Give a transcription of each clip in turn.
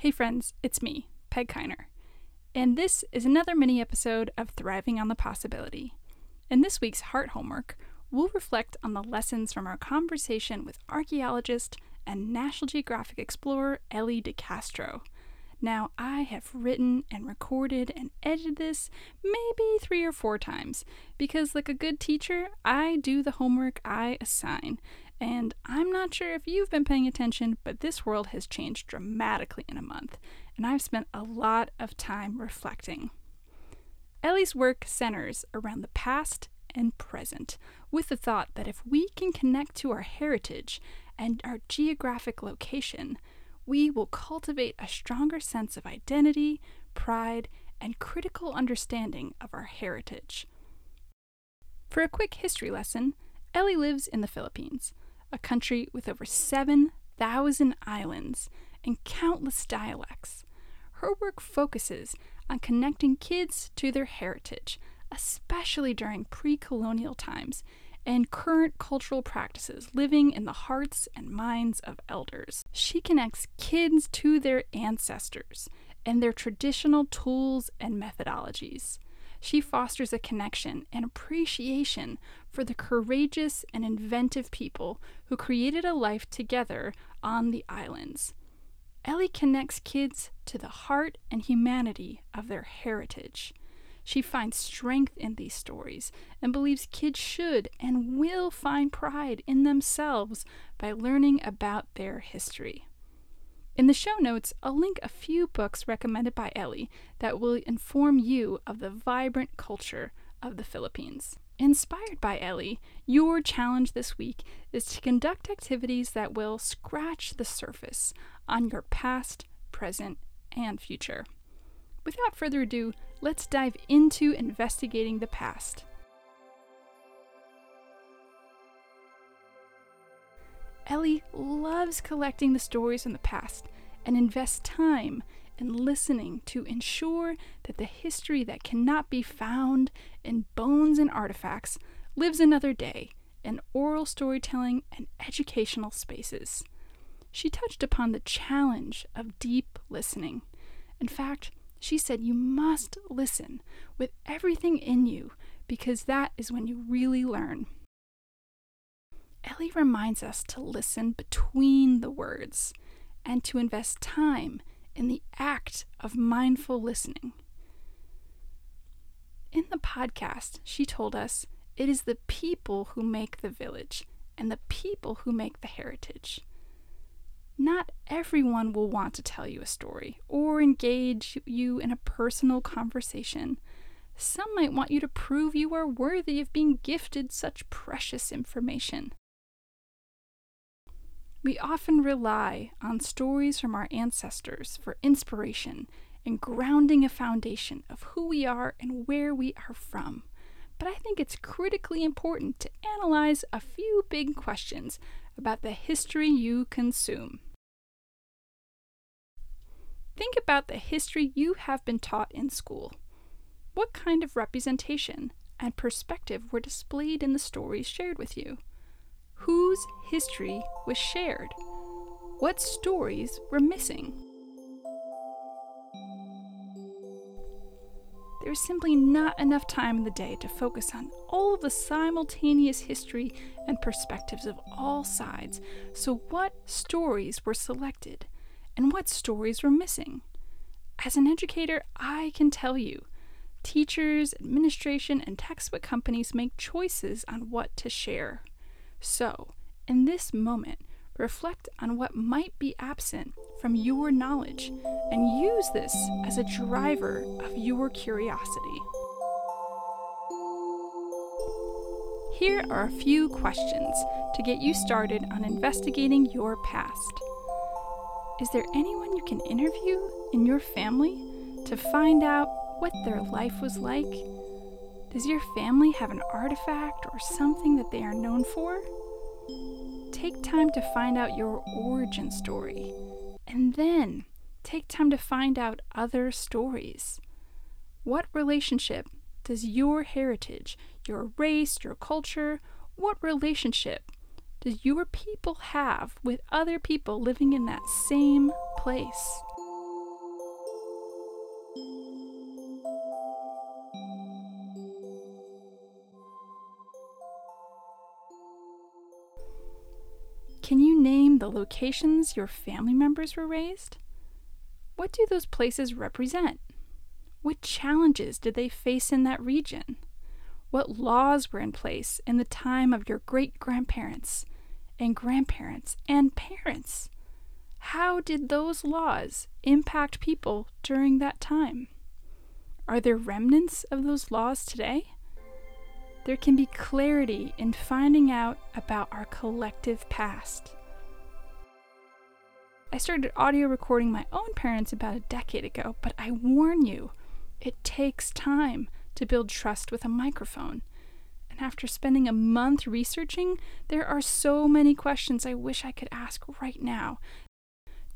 Hey friends, it's me, Peg Keiner, and this is another mini episode of Thriving on the Possibility. In this week's Heart Homework, we'll reflect on the lessons from our conversation with archaeologist and National Geographic explorer Ellie DeCastro. Now, I have written and recorded and edited this maybe three or four times because, like a good teacher, I do the homework I assign. And I'm not sure if you've been paying attention, but this world has changed dramatically in a month, and I've spent a lot of time reflecting. Ellie's work centers around the past and present, with the thought that if we can connect to our heritage and our geographic location, we will cultivate a stronger sense of identity, pride, and critical understanding of our heritage. For a quick history lesson, Ellie lives in the Philippines a country with over 7,000 islands and countless dialects. Her work focuses on connecting kids to their heritage, especially during pre colonial times, and current cultural practices living in the hearts and minds of elders. She connects kids to their ancestors and their traditional tools and methodologies she fosters a connection and appreciation for the courageous and inventive people who created a life together on the islands. Ellie connects kids to the heart and humanity of their heritage. She finds strength in these stories and believes kids should and will find pride in themselves by learning about their history. In the show notes, I'll link a few books recommended by Ellie that will inform you of the vibrant culture of the Philippines. Inspired by Ellie, your challenge this week is to conduct activities that will scratch the surface on your past, present, and future. Without further ado, let's dive into investigating the past. Ellie loves collecting the stories from the past and invests time in listening to ensure that the history that cannot be found in bones and artifacts lives another day in oral storytelling and educational spaces. She touched upon the challenge of deep listening. In fact, she said you must listen with everything in you because that is when you really learn. Ellie reminds us to listen between the words and to invest time in the act of mindful listening. In the podcast, she told us it is the people who make the village and the people who make the heritage. Not everyone will want to tell you a story or engage you in a personal conversation. Some might want you to prove you are worthy of being gifted such precious information. We often rely on stories from our ancestors for inspiration and grounding a foundation of who we are and where we are from. But I think it's critically important to analyze a few big questions about the history you consume. Think about the history you have been taught in school. What kind of representation and perspective were displayed in the stories shared with you? Whose history was shared? What stories were missing? There's simply not enough time in the day to focus on all of the simultaneous history and perspectives of all sides. So, what stories were selected and what stories were missing? As an educator, I can tell you teachers, administration, and textbook companies make choices on what to share. So, in this moment, reflect on what might be absent from your knowledge and use this as a driver of your curiosity. Here are a few questions to get you started on investigating your past. Is there anyone you can interview in your family to find out what their life was like does your family have an artifact or something that they are known for? Take time to find out your origin story, and then take time to find out other stories. What relationship does your heritage, your race, your culture, what relationship does your people have with other people living in that same place? The locations your family members were raised? What do those places represent? What challenges did they face in that region? What laws were in place in the time of your great grandparents and grandparents and parents? How did those laws impact people during that time? Are there remnants of those laws today? There can be clarity in finding out about our collective past. I started audio recording my own parents about a decade ago, but I warn you, it takes time to build trust with a microphone. And after spending a month researching, there are so many questions I wish I could ask right now.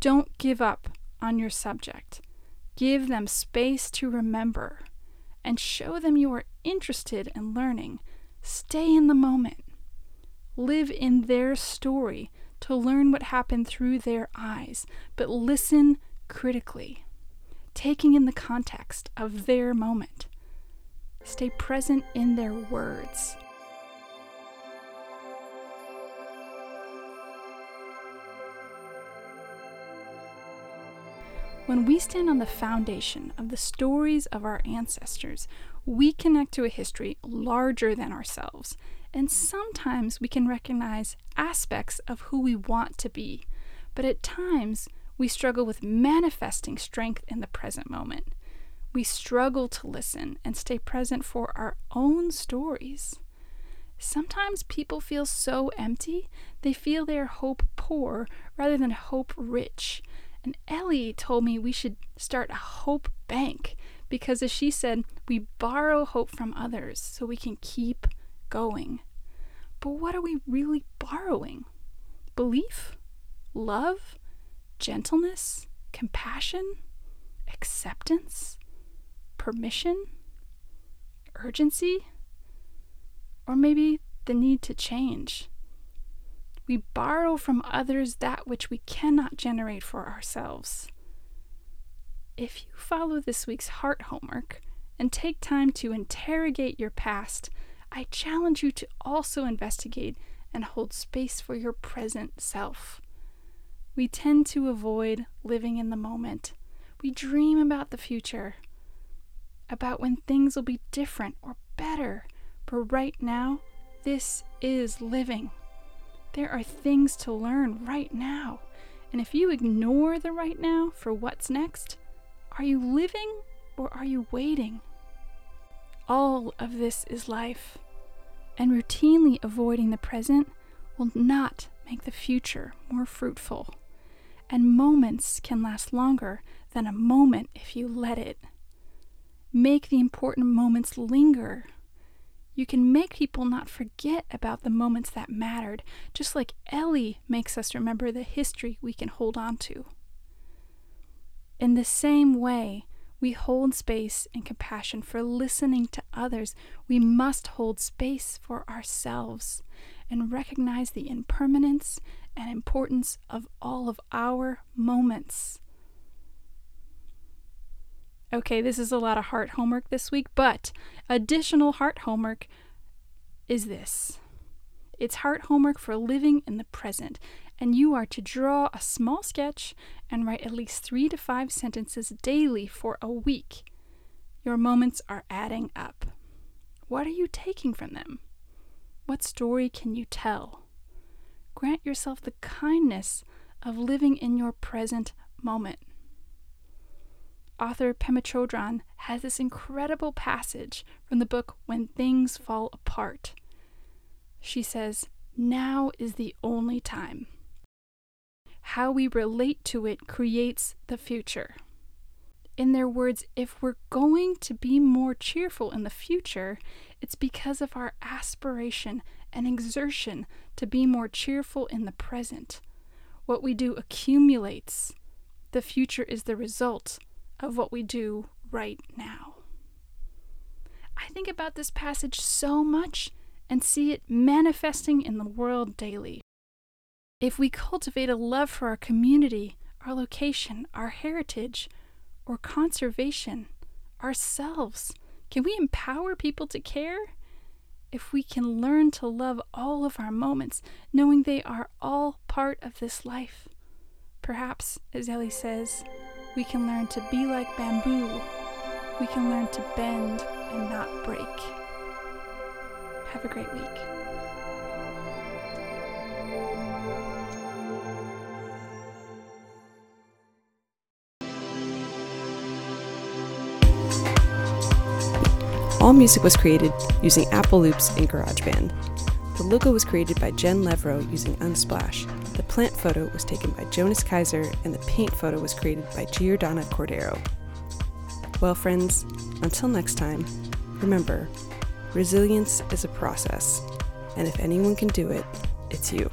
Don't give up on your subject. Give them space to remember and show them you are interested in learning. Stay in the moment. Live in their story to learn what happened through their eyes, but listen critically, taking in the context of their moment. Stay present in their words. When we stand on the foundation of the stories of our ancestors, we connect to a history larger than ourselves, and sometimes we can recognize aspects of who we want to be. But at times, we struggle with manifesting strength in the present moment. We struggle to listen and stay present for our own stories. Sometimes people feel so empty, they feel their hope poor rather than hope rich. And Ellie told me we should start a hope bank because, as she said, we borrow hope from others so we can keep going. But what are we really borrowing? Belief? Love? Gentleness? Compassion? Acceptance? Permission? Urgency? Or maybe the need to change? We borrow from others that which we cannot generate for ourselves. If you follow this week's heart homework and take time to interrogate your past, I challenge you to also investigate and hold space for your present self. We tend to avoid living in the moment. We dream about the future, about when things will be different or better. But right now, this is living. There are things to learn right now. And if you ignore the right now for what's next, are you living or are you waiting? All of this is life, and routinely avoiding the present will not make the future more fruitful. And moments can last longer than a moment if you let it. Make the important moments linger you can make people not forget about the moments that mattered, just like Ellie makes us remember the history we can hold on to. In the same way, we hold space and compassion for listening to others. We must hold space for ourselves and recognize the impermanence and importance of all of our moments. Okay, this is a lot of heart homework this week, but additional heart homework is this it's heart homework for living in the present, and you are to draw a small sketch and write at least three to five sentences daily for a week. Your moments are adding up. What are you taking from them? What story can you tell? Grant yourself the kindness of living in your present moment author Pema Chodron has this incredible passage from the book When Things Fall Apart. She says, Now is the only time. How we relate to it creates the future. In their words, if we're going to be more cheerful in the future, it's because of our aspiration and exertion to be more cheerful in the present. What we do accumulates. The future is the result of what we do right now. I think about this passage so much and see it manifesting in the world daily. If we cultivate a love for our community, our location, our heritage, or conservation, ourselves, can we empower people to care? if we can learn to love all of our moments, knowing they are all part of this life. Perhaps, as Ellie says, we can learn to be like bamboo. We can learn to bend and not break. Have a great week. All music was created using Apple Loops and GarageBand. The logo was created by Jen Levro using Unsplash. The plant photo was taken by Jonas Kaiser, and the paint photo was created by Giordana Cordero. Well, friends, until next time, remember resilience is a process, and if anyone can do it, it's you.